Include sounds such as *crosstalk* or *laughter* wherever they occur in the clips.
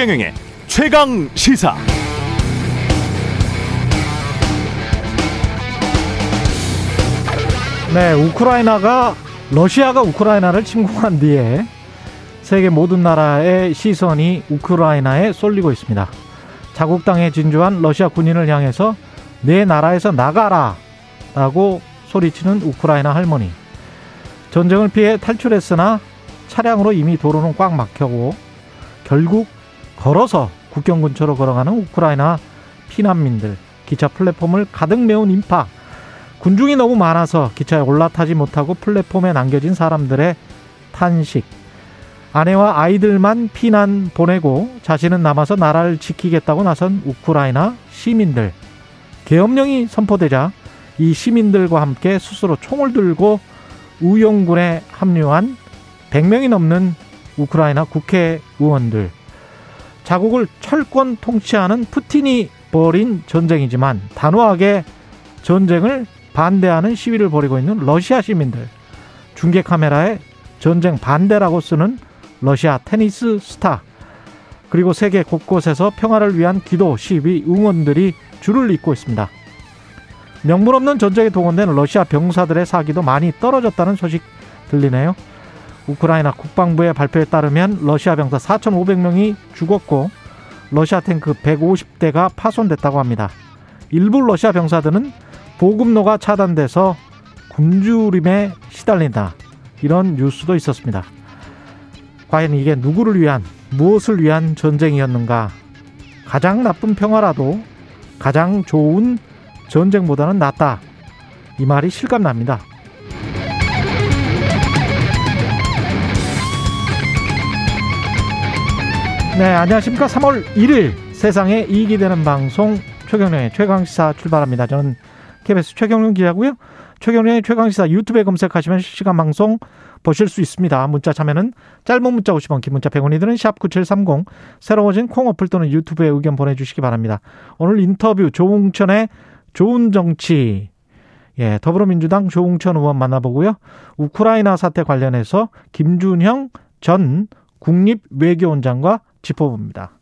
최경영의 최강 시사. 네, 우크라이나가 러시아가 우크라이나를 침공한 뒤에 세계 모든 나라의 시선이 우크라이나에 쏠리고 있습니다. 자국 땅에 진주한 러시아 군인을 향해서 내 나라에서 나가라라고 소리치는 우크라이나 할머니. 전쟁을 피해 탈출했으나 차량으로 이미 도로는 꽉 막혀고 결국 걸어서 국경 근처로 걸어가는 우크라이나 피난민들, 기차 플랫폼을 가득 메운 인파, 군중이 너무 많아서 기차에 올라타지 못하고 플랫폼에 남겨진 사람들의 탄식, 아내와 아이들만 피난 보내고 자신은 남아서 나라를 지키겠다고 나선 우크라이나 시민들, 계엄령이 선포되자 이 시민들과 함께 스스로 총을 들고 우영군에 합류한 100명이 넘는 우크라이나 국회의원들. 자국을 철권 통치하는 푸틴이 벌인 전쟁이지만 단호하게 전쟁을 반대하는 시위를 벌이고 있는 러시아 시민들. 중계 카메라에 전쟁 반대라고 쓰는 러시아 테니스 스타. 그리고 세계 곳곳에서 평화를 위한 기도, 시위, 응원들이 줄을 잇고 있습니다. 명분 없는 전쟁에 동원된 러시아 병사들의 사기도 많이 떨어졌다는 소식 들리네요. 우크라이나 국방부의 발표에 따르면 러시아 병사 4,500명이 죽었고 러시아 탱크 150대가 파손됐다고 합니다. 일부 러시아 병사들은 보급로가 차단돼서 굶주림에 시달린다. 이런 뉴스도 있었습니다. 과연 이게 누구를 위한, 무엇을 위한 전쟁이었는가? 가장 나쁜 평화라도 가장 좋은 전쟁보다는 낫다. 이 말이 실감납니다. 네, 안녕하십니까. 3월 1일 세상에 이익이 되는 방송 최경련의 최강시사 출발합니다. 저는 KBS 최경련 기자고요. 최경련의 최강시사 유튜브에 검색하시면 실시간 방송 보실 수 있습니다. 문자 참여는 짧은 문자 50원, 긴 문자 100원이 드는 샵9730 새로워진 콩 어플 또는 유튜브에 의견 보내주시기 바랍니다. 오늘 인터뷰 조웅천의 좋은 정치 예, 더불어민주당 조웅천 의원 만나보고요. 우크라이나 사태 관련해서 김준형 전 국립외교원장과 짚어봅니다.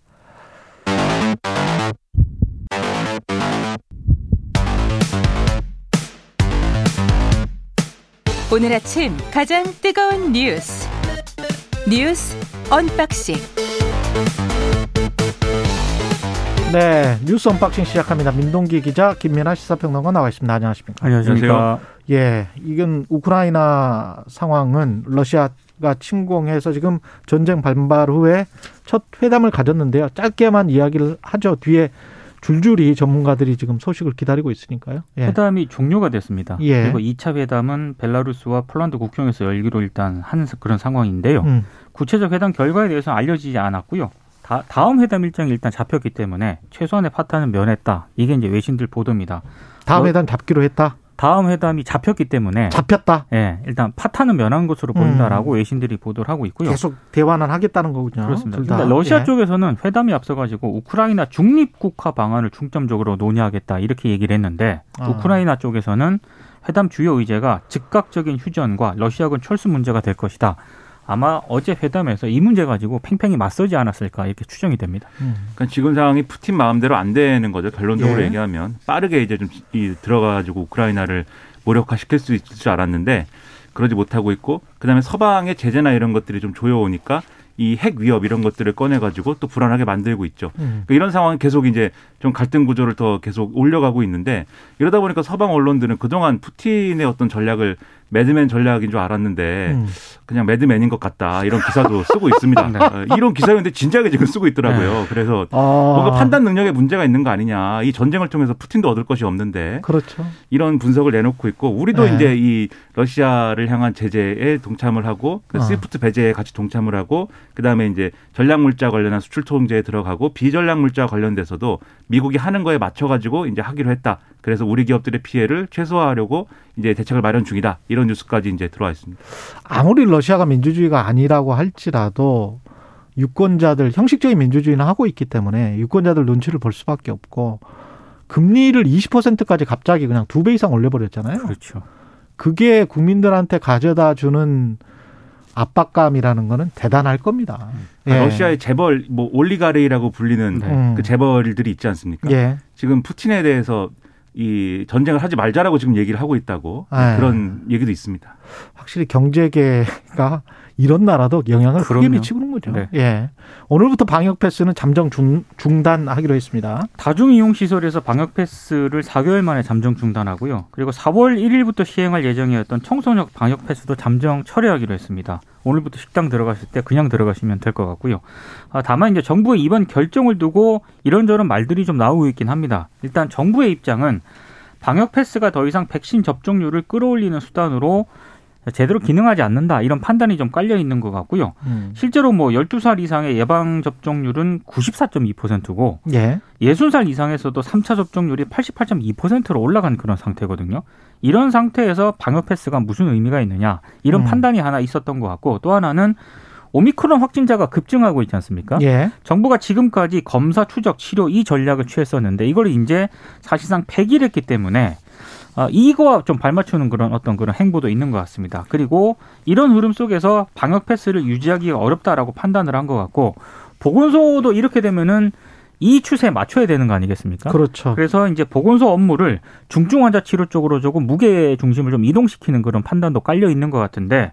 오늘 아침 가장 뜨거운 뉴스 뉴스 언박싱 네, 뉴스 unboxing 시작합니다. 민동기 기자, 김민아 시사평론가 나와 있습니다. 안녕하십니까? 안녕하십니까? 예, 이건 우크라이나 상황은 러시아가 침공해서 지금 전쟁 발발 후에 첫 회담을 가졌는데요. 짧게만 이야기를 하죠. 뒤에 줄줄이 전문가들이 지금 소식을 기다리고 있으니까요. 예. 회담이 종료가 됐습니다. 예. 그리고 2차 회담은 벨라루스와 폴란드 국경에서 열기로 일단 한 그런 상황인데요. 음. 구체적 회담 결과에 대해서는 알려지지 않았고요. 다, 다음 회담 일정이 일단 잡혔기 때문에 최소한의 파탄은 면했다. 이게 이제 외신들 보도입니다. 다음 뭐, 회담 잡기로 했다. 다음 회담이 잡혔기 때문에 잡혔다. 예, 일단 파탄은 면한 것으로 보인다라고 음. 외신들이 보도를 하고 있고요. 계속 대화는 하겠다는 거군요. 그렇습니다. 근데 러시아 예. 쪽에서는 회담이 앞서가지고 우크라이나 중립국화 방안을 중점적으로 논의하겠다 이렇게 얘기를 했는데 아. 우크라이나 쪽에서는 회담 주요 의제가 즉각적인 휴전과 러시아군 철수 문제가 될 것이다. 아마 어제 회담에서 이 문제 가지고 팽팽히 맞서지 않았을까 이렇게 추정이 됩니다. 음. 그러니까 지금 상황이 푸틴 마음대로 안 되는 거죠. 결론적으로 예. 얘기하면 빠르게 이제 좀 들어가가지고 우크라이나를 무력화시킬 수 있을 줄 알았는데 그러지 못하고 있고 그다음에 서방의 제재나 이런 것들이 좀 조여오니까 이 핵 위협 이런 것들을 꺼내가지고 또 불안하게 만들고 있죠. 음. 그러니까 이런 상황이 계속 이제 좀 갈등 구조를 더 계속 올려가고 있는데 이러다 보니까 서방 언론들은 그동안 푸틴의 어떤 전략을 madman 전략인 줄 알았는데 음. 그냥 madman인 것 같다 이런 기사도 *laughs* 쓰고 있습니다. 네. 어, 이런 기사였는데 진작에 지금 쓰고 있더라고요. 네. 그래서 아. 뭔가 판단 능력에 문제가 있는 거 아니냐. 이 전쟁을 통해서 푸틴도 얻을 것이 없는데 그렇죠. 이런 분석을 내놓고 있고 우리도 네. 이제 이 러시아를 향한 제재에 동참을 하고 그 어. SWIFT 배제에 같이 동참을 하고 그다음에 이제 전략 물자 관련한 수출 통제에 들어가고 비전략 물자 관련돼서도 미국이 하는 거에 맞춰 가지고 이제 하기로 했다. 그래서 우리 기업들의 피해를 최소화하려고 이제 대책을 마련 중이다. 이런 뉴스까지 이제 들어와 있습니다. 아무리 러시아가 민주주의가 아니라고 할지라도 유권자들 형식적인 민주주의는 하고 있기 때문에 유권자들 눈치를 볼 수밖에 없고 금리를 20%까지 갑자기 그냥 두 배 이상 올려버렸잖아요. 그렇죠. 그게 국민들한테 가져다 주는 압박감이라는 거는 대단할 겁니다. 예. 러시아의 재벌 뭐 올리가레이라고 불리는 네. 그 재벌들이 있지 않습니까? 예. 지금 푸틴에 대해서 이 전쟁을 하지 말자라고 지금 얘기를 하고 있다고 네. 그런 얘기도 있습니다. 확실히 경제계가 이런 나라도 영향을 그럼요. 크게 미치고는 거죠. 네. 예. 오늘부터 방역 패스는 잠정 중, 중단하기로 했습니다. 다중 이용 시설에서 방역 패스를 4개월 만에 잠정 중단하고요. 그리고 4월 1일부터 시행할 예정이었던 청소년 방역 패스도 잠정 철회하기로 했습니다. 오늘부터 식당 들어가실 때 그냥 들어가시면 될 것 같고요. 아, 다만 이제 정부의 이번 결정을 두고 이런저런 말들이 좀 나오고 있긴 합니다. 일단 정부의 입장은 방역 패스가 더 이상 백신 접종률을 끌어올리는 수단으로 제대로 기능하지 않는다 이런 판단이 좀 깔려 있는 것 같고요. 음. 실제로 뭐 12살 이상의 예방 접종률은 94.2%고 예. 60살 이상에서도 3차 접종률이 88.2%로 올라간 그런 상태거든요. 이런 상태에서 방역 패스가 무슨 의미가 있느냐 이런 음. 판단이 하나 있었던 것 같고 또 하나는 오미크론 확진자가 급증하고 있지 않습니까? 예. 정부가 지금까지 검사 추적 치료 이 전략을 취했었는데 이걸 이제 사실상 폐기를 했기 때문에 어, 이거와 좀 발맞추는 그런 어떤 그런 행보도 있는 것 같습니다. 그리고 이런 흐름 속에서 방역 패스를 유지하기가 어렵다라고 판단을 한 것 같고 보건소도 이렇게 되면은 이 추세에 맞춰야 되는 거 아니겠습니까? 그렇죠. 그래서 이제 보건소 업무를 중증 환자 치료 쪽으로 조금 무게 중심을 좀 이동시키는 그런 판단도 깔려 있는 것 같은데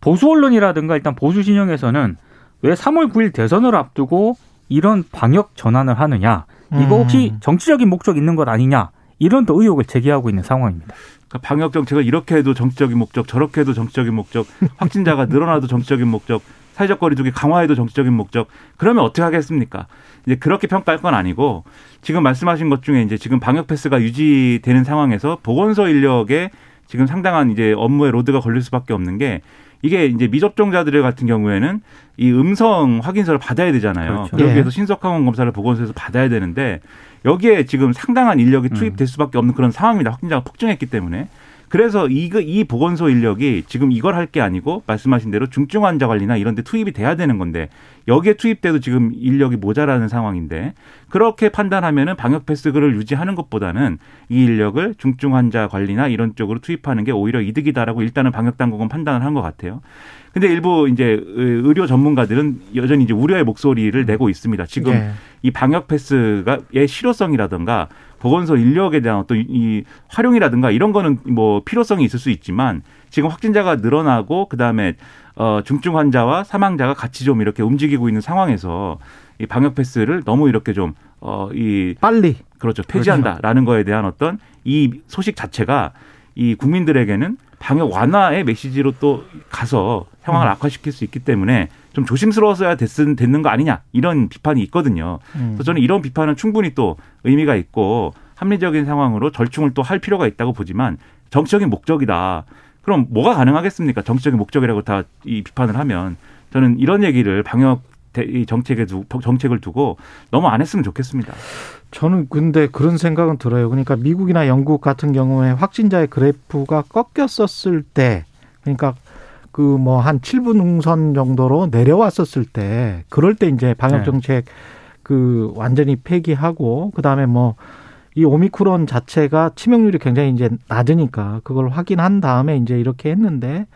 보수 언론이라든가 일단 보수 진영에서는 왜 3월 9일 대선을 앞두고 이런 방역 전환을 하느냐? 이거 혹시 음. 정치적인 목적 있는 것 아니냐? 이런 또 의혹을 제기하고 있는 상황입니다. 그러니까 방역 정책을 이렇게 해도 정치적인 목적, 저렇게 해도 정치적인 목적, *laughs* 확진자가 늘어나도 정치적인 목적, 사회적 거리두기 강화해도 정치적인 목적. 그러면 어떻게 하겠습니까? 이제 그렇게 평가할 건 아니고 지금 말씀하신 것 중에 이제 지금 방역 패스가 유지되는 상황에서 보건소 인력에 지금 상당한 이제 업무의 load가 걸릴 수밖에 없는 게 이게 이제 미접종자들 같은 경우에는 이 음성 확인서를 받아야 되잖아요. 그렇죠. 위해서 예. 신속항원 검사를 보건소에서 받아야 되는데 여기에 지금 상당한 인력이 음. 투입될 수밖에 없는 그런 상황입니다. 확진자가 폭증했기 때문에. 그래서 이, 이 보건소 인력이 지금 이걸 할 게 아니고 말씀하신 대로 중증 환자 관리나 이런 데 투입이 돼야 되는 건데 여기에 투입돼도 지금 인력이 모자라는 상황인데 그렇게 판단하면은 방역 패스를 유지하는 것보다는 이 인력을 중증 환자 관리나 이런 쪽으로 투입하는 게 오히려 이득이다라고 일단은 방역 당국은 판단을 한 것 같아요. 근데 일부 이제 의료 전문가들은 여전히 이제 우려의 목소리를 내고 있습니다. 지금 네. 이 방역 패스가의 실효성이라든가 보건소 인력에 대한 어떤 이 활용이라든가 이런 거는 뭐 필요성이 있을 수 있지만 지금 확진자가 늘어나고 그다음에 어 중증 환자와 사망자가 같이 좀 이렇게 움직이고 있는 상황에서 이 방역 패스를 너무 이렇게 좀 어 이 빨리 그렇죠 폐지한다라는. 거에 대한 어떤 이 소식 자체가 이 국민들에게는 방역 완화의 메시지로 또 가서 상황을 음. 악화시킬 수 있기 때문에 좀 조심스러워서야 됐은, 됐는 거 아니냐 이런 비판이 있거든요. 음. 그래서 저는 이런 비판은 충분히 또 의미가 있고 합리적인 상황으로 절충을 또 할 필요가 있다고 보지만 정치적인 목적이다. 그럼 뭐가 가능하겠습니까? 정치적인 목적이라고 다 이 비판을 하면 저는 이런 얘기를 방역 정책에 두, 정책을 두고 너무 안 했으면 좋겠습니다. 저는 근데 그런 생각은 들어요. 그러니까 미국이나 영국 같은 경우에 확진자의 그래프가 꺾였었을 때, 그러니까 그 뭐 한 7분 응선 정도로 내려왔었을 때, 그럴 때 이제 방역 네. 정책 네. 그 완전히 폐기하고 그 다음에 뭐 이 오미크론 자체가 치명률이 굉장히 이제 낮으니까 그걸 확인한 다음에 이제 이렇게 했는데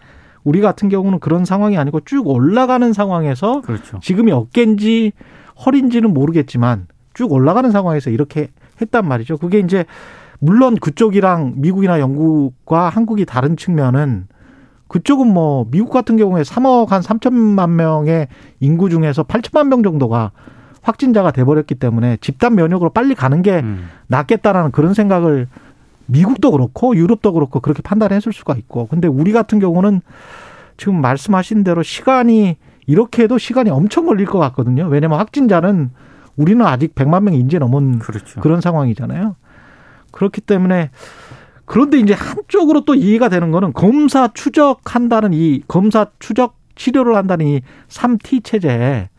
우리 같은 경우는 그런 상황이 아니고 쭉 올라가는 상황에서 그렇죠. 지금이 어깨인지 허리인지는 모르겠지만 쭉 올라가는 상황에서 이렇게 했단 말이죠. 그게 이제 물론 그쪽이랑 미국이나 영국과 한국이 다른 측면은 그쪽은 뭐 미국 같은 경우에 3억 한 3천만 명의 인구 중에서 8천만 명 정도가 확진자가 돼버렸기 때문에 집단 면역으로 빨리 가는 게 음. 낫겠다라는 그런 생각을 미국도 그렇고 유럽도 그렇고 그렇게 판단했을 수가 있고 근데 우리 같은 경우는 지금 말씀하신 대로 시간이 이렇게 해도 시간이 엄청 걸릴 것 같거든요. 왜냐하면 확진자는 우리는 아직 100만 명 인제 넘은 그렇죠. 그런 상황이잖아요. 그렇기 때문에 그런데 이제 한쪽으로 또 이해가 되는 거는 검사 추적한다는 이 검사 추적 치료를 한다는 이 3T 체제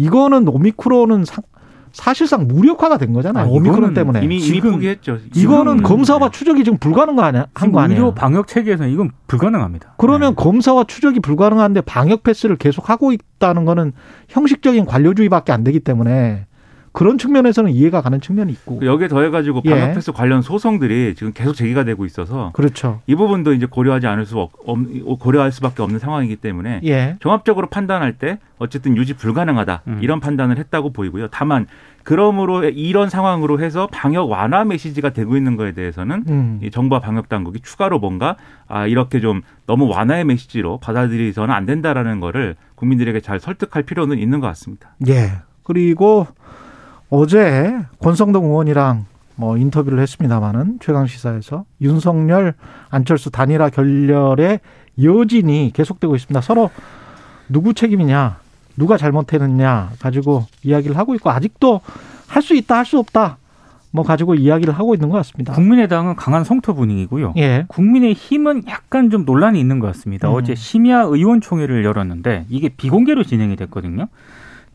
이거는 오미크론은 상, 사실상 무력화가 된 거잖아요. 아, 오미크론 때문에. 이미, 이미 포기했죠. 이거는 검사와 추적이 지금 불가능한 거 아니야? 한거 아니에요? 의료 방역 체계에서는 이건 불가능합니다. 그러면 네. 검사와 추적이 불가능한데 방역 패스를 계속 하고 있다는 거는 형식적인 관료주의밖에 안 되기 때문에 그런 측면에서는 이해가 가는 측면이 있고. 여기에 더해가지고 예. 방역 패스 관련 소송들이 지금 계속 제기가 되고 있어서 그렇죠. 이 부분도 이제 고려하지 않을 수 없, 없- 고려할 수밖에 없는 상황이기 때문에 예. 종합적으로 판단할 때 어쨌든 유지 불가능하다 음. 이런 판단을 했다고 보이고요. 다만 그러므로 이런 상황으로 해서 방역 완화 메시지가 되고 있는 거에 대해서는 음. 이 정부와 방역 당국이 추가로 뭔가 아 이렇게 좀 너무 완화의 메시지로 받아들이서는 안 된다라는 거를 국민들에게 잘 설득할 필요는 있는 것 같습니다. 예. 그리고 어제 권성동 의원이랑 뭐 인터뷰를 했습니다마는 최강 시사에서 윤석열 안철수 단일화 결렬의 여진이 계속되고 있습니다. 서로 누구 책임이냐, 누가 잘못했느냐 가지고 이야기를 하고 있고 아직도 할 수 있다, 할 수 없다 뭐 가지고 이야기를 하고 있는 것 같습니다. 국민의당은 강한 성토 분위기고요. 예. 국민의 힘은 약간 좀 논란이 있는 것 같습니다. 음. 어제 심야 의원총회를 열었는데 이게 비공개로 진행이 됐거든요.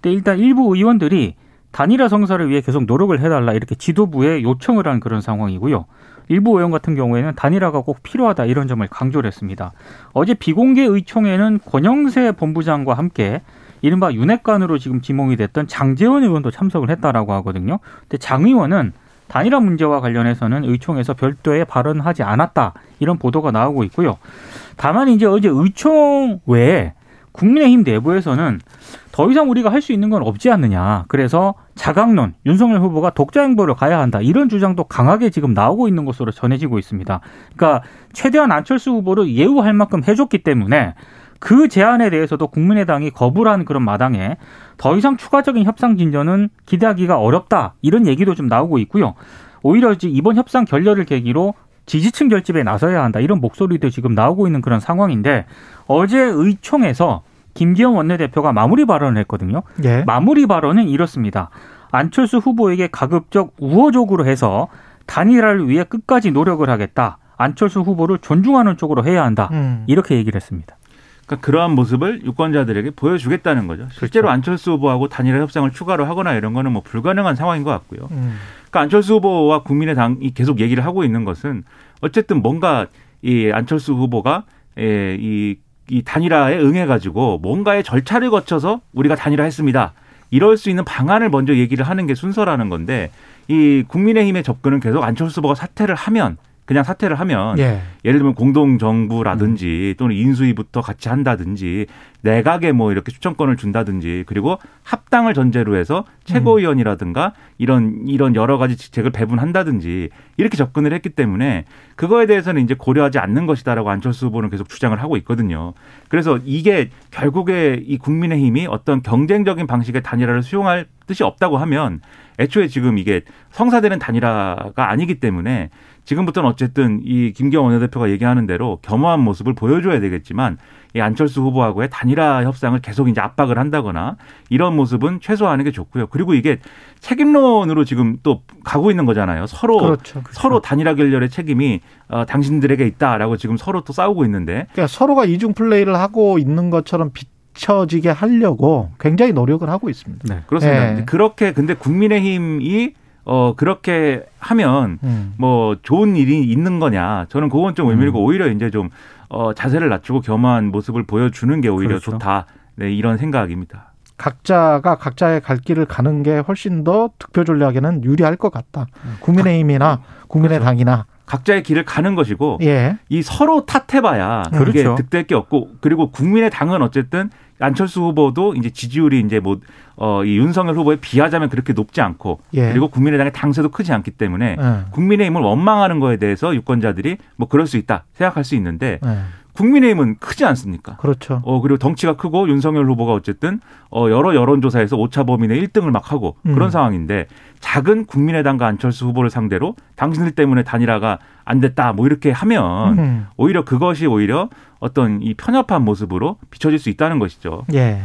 근데 일단 일부 의원들이 단일화 성사를 위해 계속 노력을 해달라 이렇게 지도부에 요청을 한 그런 상황이고요. 일부 의원 같은 경우에는 단일화가 꼭 필요하다 이런 점을 강조를 했습니다. 어제 비공개 의총에는 권영세 본부장과 함께 이른바 윤핵관으로 지금 지목이 됐던 장재원 의원도 참석을 했다라고 하거든요. 근데 장 의원은 단일화 문제와 관련해서는 의총에서 별도의 발언하지 않았다 이런 보도가 나오고 있고요. 다만 이제 어제 의총 외에 국민의힘 내부에서는 더 이상 우리가 할 수 있는 건 없지 않느냐. 그래서 자강론, 윤석열 후보가 독자 행보를 가야 한다. 이런 주장도 강하게 지금 나오고 있는 것으로 전해지고 있습니다. 그러니까 최대한 안철수 후보를 예우할 만큼 해줬기 때문에 그 제안에 대해서도 국민의당이 거부를 한 그런 마당에 더 이상 추가적인 협상 진전은 기대하기가 어렵다. 이런 얘기도 좀 나오고 있고요. 오히려 이번 협상 결렬을 계기로 지지층 결집에 나서야 한다. 이런 목소리도 지금 나오고 있는 그런 상황인데 어제 의총에서 김기현 원내대표가 마무리 발언을 했거든요. 예. 마무리 발언은 이렇습니다. 안철수 후보에게 가급적 우호적으로 해서 단일화를 위해 끝까지 노력을 하겠다. 안철수 후보를 존중하는 쪽으로 해야 한다. 음. 이렇게 얘기를 했습니다. 그러니까 그러한 모습을 유권자들에게 보여주겠다는 거죠. 실제로 안철수 후보하고 단일화 협상을 추가로 하거나 이런 거는 뭐 불가능한 상황인 것 같고요. 음. 그러니까 안철수 후보와 국민의당이 계속 얘기를 하고 있는 것은 어쨌든 뭔가 이 안철수 후보가 예, 이, 이 단일화에 응해가지고 뭔가의 절차를 거쳐서 우리가 단일화했습니다. 이럴 수 있는 방안을 먼저 얘기를 하는 게 순서라는 건데 이 국민의힘의 접근은 계속 안철수 후보가 사퇴를 하면 그냥 사퇴를 하면 예. 예를 들면 공동 정부라든지 또는 인수위부터 같이 한다든지 내각에 뭐 이렇게 추천권을 준다든지 그리고 합당을 전제로 해서 최고위원이라든가 이런 이런 여러 가지 직책을 배분한다든지 이렇게 접근을 했기 때문에 그거에 대해서는 이제 고려하지 않는 것이다라고 안철수 후보는 계속 주장을 하고 있거든요. 그래서 이게 결국에 이 국민의힘이 어떤 경쟁적인 방식의 단일화를 수용할 뜻이 없다고 하면 애초에 지금 이게 성사되는 단일화가 아니기 때문에 지금부터는 어쨌든 이 김기현 원내대표가 얘기하는 대로 겸허한 모습을 보여줘야 되겠지만 이 안철수 후보하고의 단일화 협상을 계속 이제 압박을 한다거나 이런 모습은 최소화하는 게 좋고요. 그리고 이게 책임론으로 지금 또 가고 있는 거잖아요. 서로 그렇죠. 서로 단일화 결렬의 책임이 어, 당신들에게 있다라고 지금 서로 또 싸우고 있는데 그러니까 서로가 이중 플레이를 하고 있는 것처럼 비춰지게 하려고 굉장히 노력을 하고 있습니다. 네. 그렇습니다. 네. 그렇게 근데 국민의힘이 어 그렇게 하면 음. 뭐 좋은 일이 있는 거냐? 저는 그건 좀 의미고 오히려 이제 좀 어, 자세를 낮추고 겸허한 모습을 보여주는 게 오히려 그렇죠. 좋다. 네, 이런 생각입니다. 각자가 각자의 갈 길을 가는 게 훨씬 더 득표 전략에는 유리할 것 같다. 국민의힘이나 국민의당이나 각자의 길을 가는 것이고 예. 이 서로 탓해봐야 그게 그렇죠. 득될 게 없고 그리고 국민의 당은 어쨌든 안철수 후보도 이제 지지율이 이제 뭐 어 이 윤석열 후보에 비하자면 그렇게 높지 않고 예. 그리고 국민의당의 당세도 크지 않기 때문에 예. 국민의힘을 원망하는 거에 대해서 유권자들이 뭐 그럴 수 있다 생각할 수 있는데 예. 국민의힘은 크지 않습니까? 그렇죠. 어 그리고 덩치가 크고 윤석열 후보가 어쨌든 어 여러 여론조사에서 오차 범위 내 1등을 막 하고 그런 음. 상황인데 작은 국민의당과 안철수 후보를 상대로 당신들 때문에 단일화가 안 됐다 뭐 이렇게 하면 음. 오히려 그것이 오히려 어떤 이 편협한 모습으로 비춰질 수 있다는 것이죠. 예.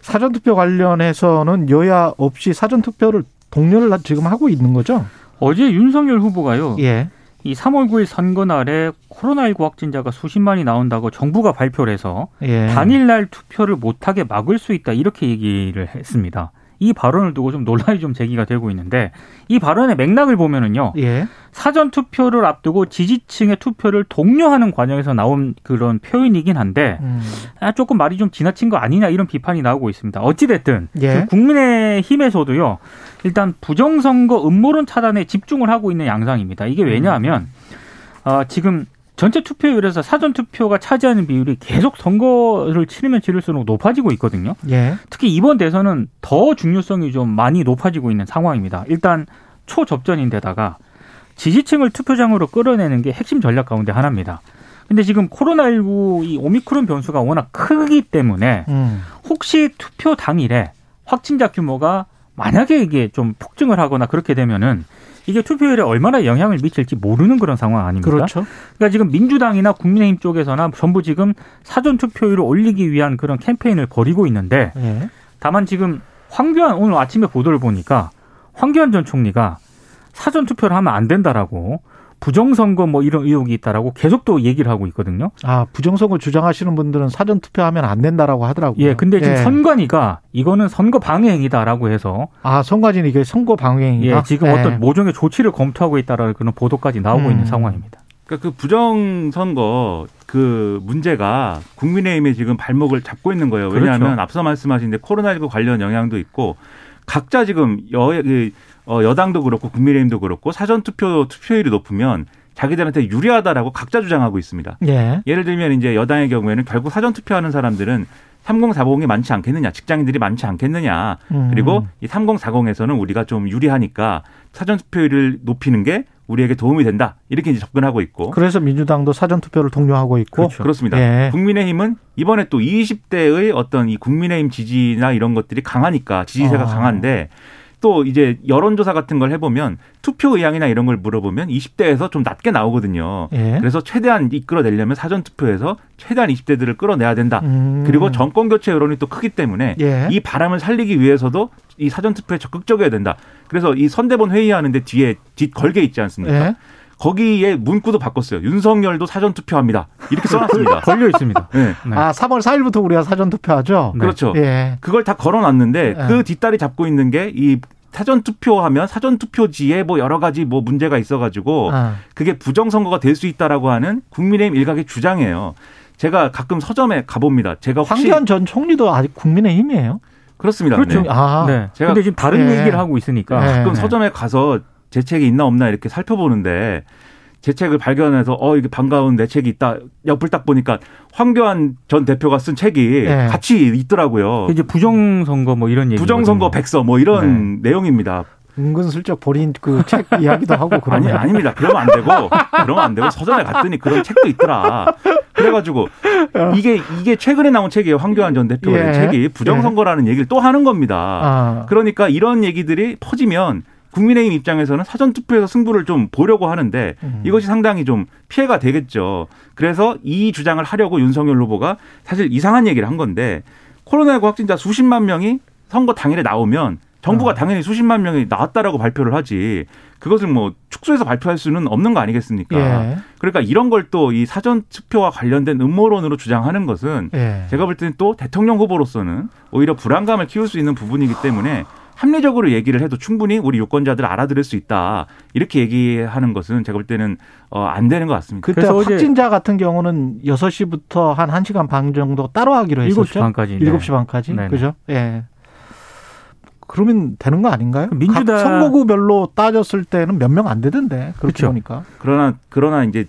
사전투표 관련해서는 여야 없이 사전투표를 독려를 지금 하고 있는 거죠? 어제 윤석열 후보가요. 예. 이 3월 9일 선거 날에 코로나19 확진자가 수십만이 나온다고 정부가 발표를 해서 예. 단일날 투표를 못하게 막을 수 있다 이렇게 얘기를 했습니다. 이 발언을 두고 좀 논란이 좀 제기가 되고 있는데 이 발언의 맥락을 보면은요. 예. 사전 투표를 앞두고 지지층의 투표를 독려하는 과정에서 나온 그런 표현이긴 한데 음. 아, 조금 말이 좀 지나친 거 아니냐 이런 비판이 나오고 있습니다. 어찌 됐든 예. 국민의 힘에서도요. 일단 부정선거 음모론 차단에 집중을 하고 있는 양상입니다. 이게 왜냐하면 어, 지금 전체 투표율에서 사전 투표가 차지하는 비율이 계속 선거를 치르면 치를수록 높아지고 있거든요. 예. 특히 이번 대선은 더 중요성이 좀 많이 높아지고 있는 상황입니다. 일단 초접전인데다가 지지층을 투표장으로 끌어내는 게 핵심 전략 가운데 하나입니다. 근데 지금 코로나19 이 오미크론 변수가 워낙 크기 때문에 음. 혹시 투표 당일에 확진자 규모가 만약에 이게 좀 폭증을 하거나 그렇게 되면은 이게 투표율에 얼마나 영향을 미칠지 모르는 그런 상황 아닙니까? 그렇죠. 그러니까 지금 민주당이나 국민의힘 쪽에서나 전부 지금 사전 투표율을 올리기 위한 그런 캠페인을 벌이고 있는데 예. 다만 지금 황교안 오늘 아침에 보도를 보니까 황교안 전 총리가 사전 투표를 하면 안 된다라고 부정선거 뭐 이런 의혹이 있다라고 계속 또 얘기를 하고 있거든요. 아, 부정선거 주장하시는 분들은 사전 투표하면 안 된다라고 하더라고요. 예, 근데 지금 예. 선관위가 이거는 선거 방해 행위다라고 해서 아, 선관위는 이게 선거 방해 행위다. 예, 지금 예. 어떤 모종의 조치를 검토하고 있다라는 그런 보도까지 나오고 음. 있는 상황입니다. 그러니까 그 부정선거 그 문제가 국민의힘에 지금 발목을 잡고 있는 거예요. 왜냐하면 그렇죠. 앞서 말씀하신 데 코로나19 관련 영향도 있고 각자 지금 여, 그, 어, 여당도 그렇고 국민의힘도 그렇고 사전투표 투표율이 높으면 자기들한테 유리하다라고 각자 주장하고 있습니다. 예. 예를 들면 이제 여당의 경우에는 결국 사전투표하는 사람들은 3040이 많지 않겠느냐, 직장인들이 많지 않겠느냐, 음. 그리고 이 3040에서는 우리가 좀 유리하니까 사전투표율을 높이는 게 우리에게 도움이 된다. 이렇게 이제 접근하고 있고. 그래서 민주당도 사전 투표를 독려하고 있고 그렇죠. 그렇습니다. 예. 국민의힘은 이번에 또 20대의 어떤 이 국민의힘 지지나 이런 것들이 강하니까 지지세가 아. 강한데 또 이제 여론조사 같은 걸 해보면 투표 의향이나 이런 걸 물어보면 20대에서 좀 낮게 나오거든요. 예. 그래서 최대한 이끌어내려면 사전 투표에서 최대한 20대들을 끌어내야 된다. 음. 그리고 정권 교체 여론이 또 크기 때문에 예. 이 바람을 살리기 위해서도 이 사전 투표에 적극적이어야 된다. 그래서 이 선대본 회의하는데 뒤에 뒷 걸개 있지 않습니까? 예. 거기에 문구도 바꿨어요. 윤석열도 사전 투표합니다. 이렇게 써놨습니다. *laughs* 걸려 있습니다. 네. 네. 아, 3월 4일부터 우리가 사전 투표하죠. 네. 그렇죠. 예. 그걸 다 걸어놨는데 네. 그 뒷다리 잡고 있는 게 이 사전 투표하면 사전 투표지에 뭐 여러 가지 뭐 문제가 있어가지고 아. 그게 부정 선거가 될 수 있다라고 하는 국민의힘 일각의 주장이에요. 제가 가끔 서점에 가봅니다. 제가 혹시 황교안 전 총리도 아직 국민의힘이에요. 그렇습니다. 그렇죠. 네. 아. 네. 제가- 근데 지금 다른 예. 얘기를 하고 있으니까 예. 가끔 네. 서점에 가서 제 책이 있나 없나 이렇게 살펴보는데 제 책을 발견해서 어 이게 반가운 내 책이 있다 옆을 딱 보니까 황교안 전 대표가 쓴 책이 네. 같이 있더라고요. 이제 부정선거 뭐 이런 얘기 부정선거 백서 뭐 이런 내용입니다. 은근슬쩍 본인 그책 *laughs* 이야기도 하고 아니 그러네. 아닙니다. 그러면 안 되고 그러면 안 되고 서점에 갔더니 그런 책도 있더라. 그래가지고 이게 이게 최근에 나온 책이에요. 황교안 전 대표가 낸 예. 책이 부정선거라는 얘기를 또 하는 겁니다. 아. 그러니까 이런 얘기들이 퍼지면 국민의힘 입장에서는 사전 투표에서 승부를 좀 보려고 하는데 음. 이것이 상당히 좀 피해가 되겠죠. 그래서 이 주장을 하려고 윤석열 후보가 사실 이상한 얘기를 한 건데 코로나19 확진자 수십만 명이 선거 당일에 나오면 정부가 어. 당연히 수십만 명이 나왔다라고 발표를 하지 그것을 뭐 축소해서 발표할 수는 없는 거 아니겠습니까? 예. 그러니까 이런 걸 또 이 사전 투표와 관련된 음모론으로 주장하는 것은 예. 제가 볼 때는 또 대통령 후보로서는 오히려 불안감을 키울 수 있는 부분이기 때문에 합리적으로 얘기를 해도 충분히 우리 유권자들 알아들을 수 있다. 이렇게 얘기하는 것은 제가 볼 때는 어, 안 되는 것 같습니다. 그때 확진자 같은 경우는 6시부터 한 1시간 반 정도 따로 하기로 했었죠. 7시 반까지. 네. 7시 반까지. 네네. 그죠? 예. 그러면 되는 거 아닌가요? 민주당- 각 선거구별로 따졌을 때는 몇 명 안 되던데. 그렇게. 보니까. 그러나 그러나 이제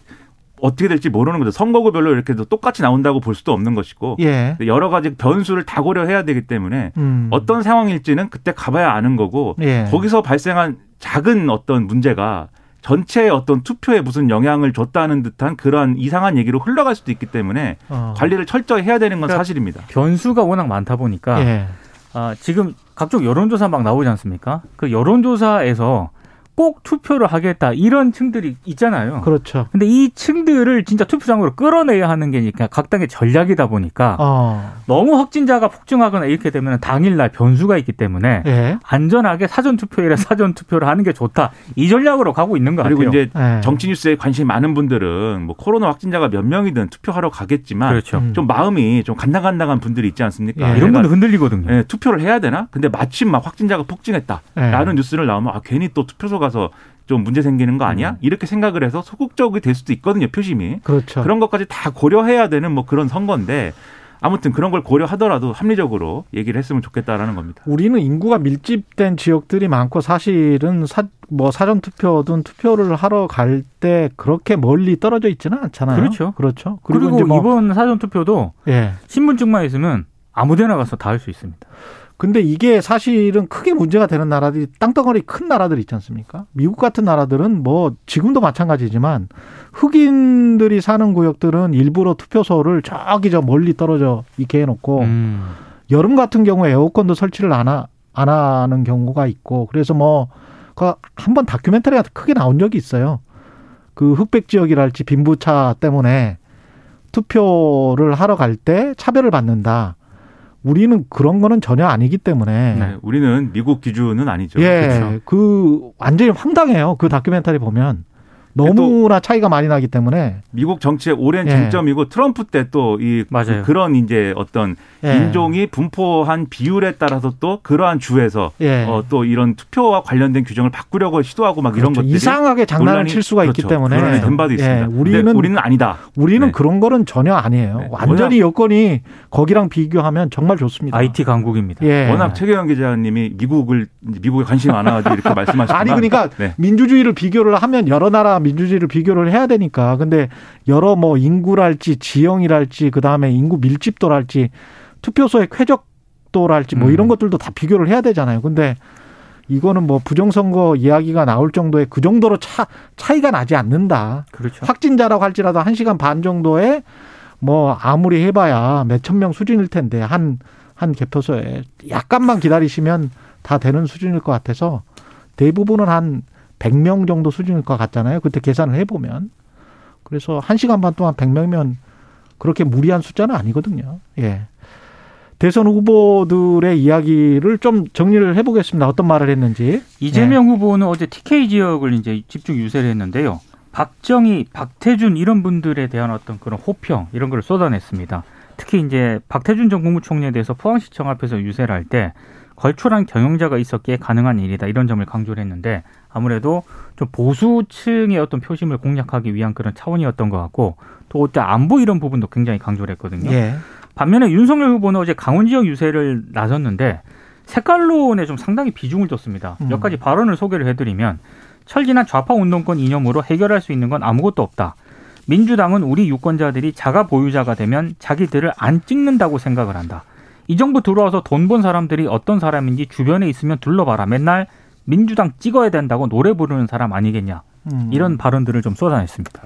어떻게 될지 모르는 거죠. 선거구별로 이렇게 똑같이 나온다고 볼 수도 없는 것이고 예. 여러 가지 변수를 다 고려해야 되기 때문에 음. 어떤 상황일지는 그때 가봐야 아는 거고 예. 거기서 발생한 작은 어떤 문제가 전체 어떤 투표에 무슨 영향을 줬다는 듯한 그러한 이상한 얘기로 흘러갈 수도 있기 때문에 어. 관리를 철저히 해야 되는 건 그러니까 사실입니다. 변수가 워낙 많다 보니까 예. 아, 지금 각종 여론조사 막 나오지 않습니까? 그 여론조사에서 꼭 투표를 하겠다 이런 층들이 있잖아요. 그렇죠. 근데 이 층들을 진짜 투표장으로 끌어내야 하는 게각 당의 전략이다 보니까 어. 너무 확진자가 폭증하거나 이렇게 되면 당일날 변수가 있기 때문에 예. 안전하게 사전 투표일에 *laughs* 사전 투표를 하는 게 좋다. 이 전략으로 가고 있는 것 그리고 같아요. 이제 예. 정치 뉴스에 관심이 많은 분들은 뭐 코로나 확진자가 몇 명이든 투표하러 가겠지만 그렇죠. 음. 좀 마음이 좀 간당간당한 분들이 있지 않습니까? 예. 이런 분들 흔들리거든요. 예, 투표를 해야 되나? 근데 마침 막 확진자가 폭증했다라는 예. 뉴스를 나오면 아 괜히 또 투표소 가서 좀 문제 생기는 거 아니야? 이렇게 생각을 해서 소극적이 될 수도 있거든요. 표심이 그렇죠. 그런 것까지 다 고려해야 되는 뭐 그런 선거인데 아무튼 그런 걸 고려하더라도 합리적으로 얘기를 했으면 좋겠다라는 겁니다. 우리는 인구가 밀집된 지역들이 많고 사실은 사, 뭐 사전 투표든 투표를 하러 갈 때 그렇게 멀리 떨어져 있지는 않잖아요. 그렇죠. 그렇죠. 그리고, 이제 뭐, 이번 사전 투표도 예. 신분증만 있으면 아무데나 가서 다 할 수 있습니다. 근데 이게 사실은 크게 문제가 되는 나라들이 땅덩어리 큰 나라들 있지 않습니까? 미국 같은 나라들은 뭐 지금도 마찬가지지만 흑인들이 사는 구역들은 일부러 투표소를 저기 저 멀리 떨어져 있게 해놓고 음. 여름 같은 경우에 에어컨도 설치를 안, 하, 안 하는 경우가 있고 그래서 뭐 한번 다큐멘터리가 크게 나온 적이 있어요. 그 흑백 지역이랄지 빈부차 때문에 투표를 하러 갈 때 차별을 받는다. 우리는 그런 거는 전혀 아니기 때문에 네, 우리는 미국 기준은 아니죠. 예, 그렇죠. 그 완전히 황당해요. 그 다큐멘터리 보면 너무나 차이가 많이 나기 때문에 미국 정치의 오랜 예. 쟁점이고 트럼프 때 또 이. 그런 이제 어떤 예. 인종이 분포한 비율에 따라서 또 그러한 주에서 예. 어, 또 이런 투표와 관련된 규정을 바꾸려고 시도하고 막 이런 그렇죠. 것들이 이상하게 장난을 논란이- 칠 수가 있기 그렇죠. 때문에 논란이 된 바도 있습니다. 예, 근데 우리는 우리는 아니다. 우리는 네. 그런 거는 전혀 아니에요. 네. 완전히 여건이 거기랑 비교하면 정말 좋습니다. IT 강국입니다. 예. 워낙 최경영 기자님이 미국을 미국에 관심이 많아가지고 이렇게 *laughs* 말씀하시지만 아니 그러니까 네. 민주주의를 비교를 하면 여러 나라 민주주의를 비교를 해야 되니까 근데 여러 뭐 인구랄지 지형이랄지 그다음에 인구 밀집도랄지 투표소의 쾌적도랄지 뭐 음. 이런 것들도 다 비교를 해야 되잖아요. 근데 이거는 뭐 부정선거 이야기가 나올 정도의 그 정도로 차 차이가 나지 않는다. 그렇죠. 확진자라고 할지라도 한 시간 반 정도에 뭐 아무리 해봐야 몇천 명 수준일 텐데 한 한 개표소에 약간만 기다리시면 다 되는 수준일 것 같아서 대부분은 한 100명 정도 수준일 것 같잖아요. 그때 계산을 해보면. 그래서 한 시간 반 동안 100명이면 그렇게 무리한 숫자는 아니거든요. 예. 대선 후보들의 이야기를 좀 정리를 해보겠습니다. 어떤 말을 했는지. 이재명 후보는 어제 TK 지역을 이제 집중 유세를 했는데요. 박정희, 박태준 이런 분들에 대한 어떤 그런 호평 이런 걸 쏟아냈습니다. 특히 이제 박태준 전 국무총리에 대해서 포항시청 앞에서 유세를 할 때 걸출한 경영자가 있었기에 가능한 일이다 이런 점을 강조를 했는데 아무래도 좀 보수층의 어떤 표심을 공략하기 위한 그런 차원이었던 것 같고 또 어때 안보 이런 부분도 굉장히 강조를 했거든요. 예. 반면에 윤석열 후보는 어제 강원 지역 유세를 나섰는데 색깔론에 좀 상당히 비중을 뒀습니다. 음. 몇 가지 발언을 소개를 해드리면 철진한 좌파 운동권 이념으로 해결할 수 있는 건 아무것도 없다. 민주당은 우리 유권자들이 자가 보유자가 되면 자기들을 안 찍는다고 생각을 한다. 이 정부 들어와서 돈번 사람들이 어떤 사람인지 주변에 있으면 둘러봐라. 맨날 민주당 찍어야 된다고 노래 부르는 사람 아니겠냐. 음. 이런 발언들을 좀 쏟아냈습니다.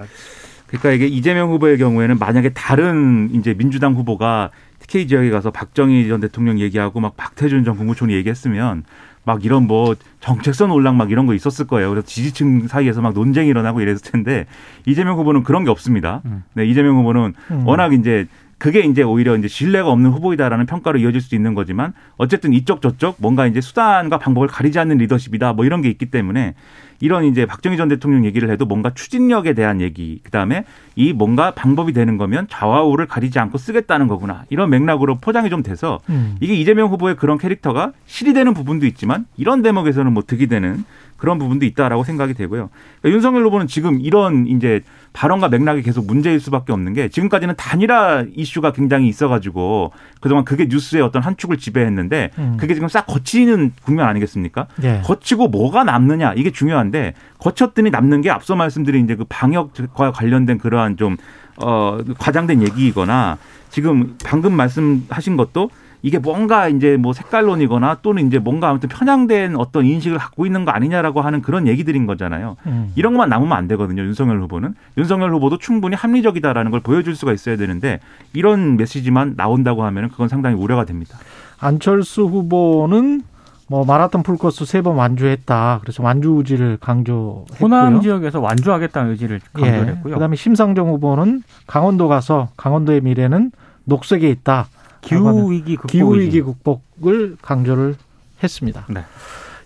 그러니까 이게 이재명 후보의 경우에는 만약에 다른 이제 민주당 후보가 TK 지역에 가서 박정희 전 대통령 얘기하고 막 박태준 전 국무총리 얘기했으면 막 이런 뭐 정책선 올락 막 이런 거 있었을 거예요. 그래서 지지층 사이에서 막 논쟁이 일어나고 이랬을 텐데 이재명 후보는 그런 게 없습니다. 음. 네, 이재명 후보는 음. 워낙 이제 그게 이제 오히려 이제 신뢰가 없는 후보이다라는 평가로 이어질 수 있는 거지만 어쨌든 이쪽 저쪽 뭔가 이제 수단과 방법을 가리지 않는 리더십이다 뭐 이런 게 있기 때문에 이런 이제 박정희 전 대통령 얘기를 해도 뭔가 추진력에 대한 얘기 그다음에 이 뭔가 방법이 되는 거면 좌우를 가리지 않고 쓰겠다는 거구나 이런 맥락으로 포장이 좀 돼서 음. 이게 이재명 후보의 그런 캐릭터가 실이 되는 부분도 있지만 이런 대목에서는 뭐 득이 되는 그런 부분도 있다라고 생각이 되고요. 그러니까 윤석열 후보는 지금 이런 이제 발언과 맥락이 계속 문제일 수밖에 없는 게 지금까지는 단일화 이슈가 굉장히 있어가지고 그동안 그게 뉴스의 어떤 한 축을 지배했는데 음. 그게 지금 싹 거치는 국면 아니겠습니까? 예. 거치고 뭐가 남느냐 이게 중요한데 거쳤더니 남는 게 앞서 말씀드린 이제 그 방역과 관련된 그러한 좀 어, 과장된 얘기이거나 지금 방금 말씀하신 것도 이게 뭔가 이제 뭐 색깔론이거나 또는 이제 뭔가 아무튼 편향된 어떤 인식을 갖고 있는 거 아니냐라고 하는 그런 얘기들인 거잖아요. 음. 이런 것만 남으면 안 되거든요. 윤석열 후보는 윤석열 후보도 충분히 합리적이다라는 걸 보여줄 수가 있어야 되는데 이런 메시지만 나온다고 하면 그건 상당히 우려가 됩니다. 안철수 후보는 뭐 마라톤 풀코스 세 번 완주했다. 그래서 완주 의지를 강조했고요. 호남 지역에서 완주하겠다는 의지를 강조를 예. 했고요. 그다음에 심상정 후보는 강원도 가서 강원도의 미래는 녹색에 있다. 기후 위기 극복 기후. 위기 극복을 강조를 했습니다. 네.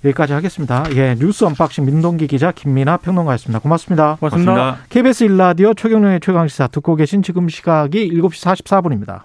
여기까지 하겠습니다. 예, 뉴스 unboxing 민동기 기자 김민아 평론가였습니다. 고맙습니다. 고맙습니다. 맞습니다. KBS 1라디오 최경영의 최강시사 듣고 계신 지금 시각이 7시 44분입니다.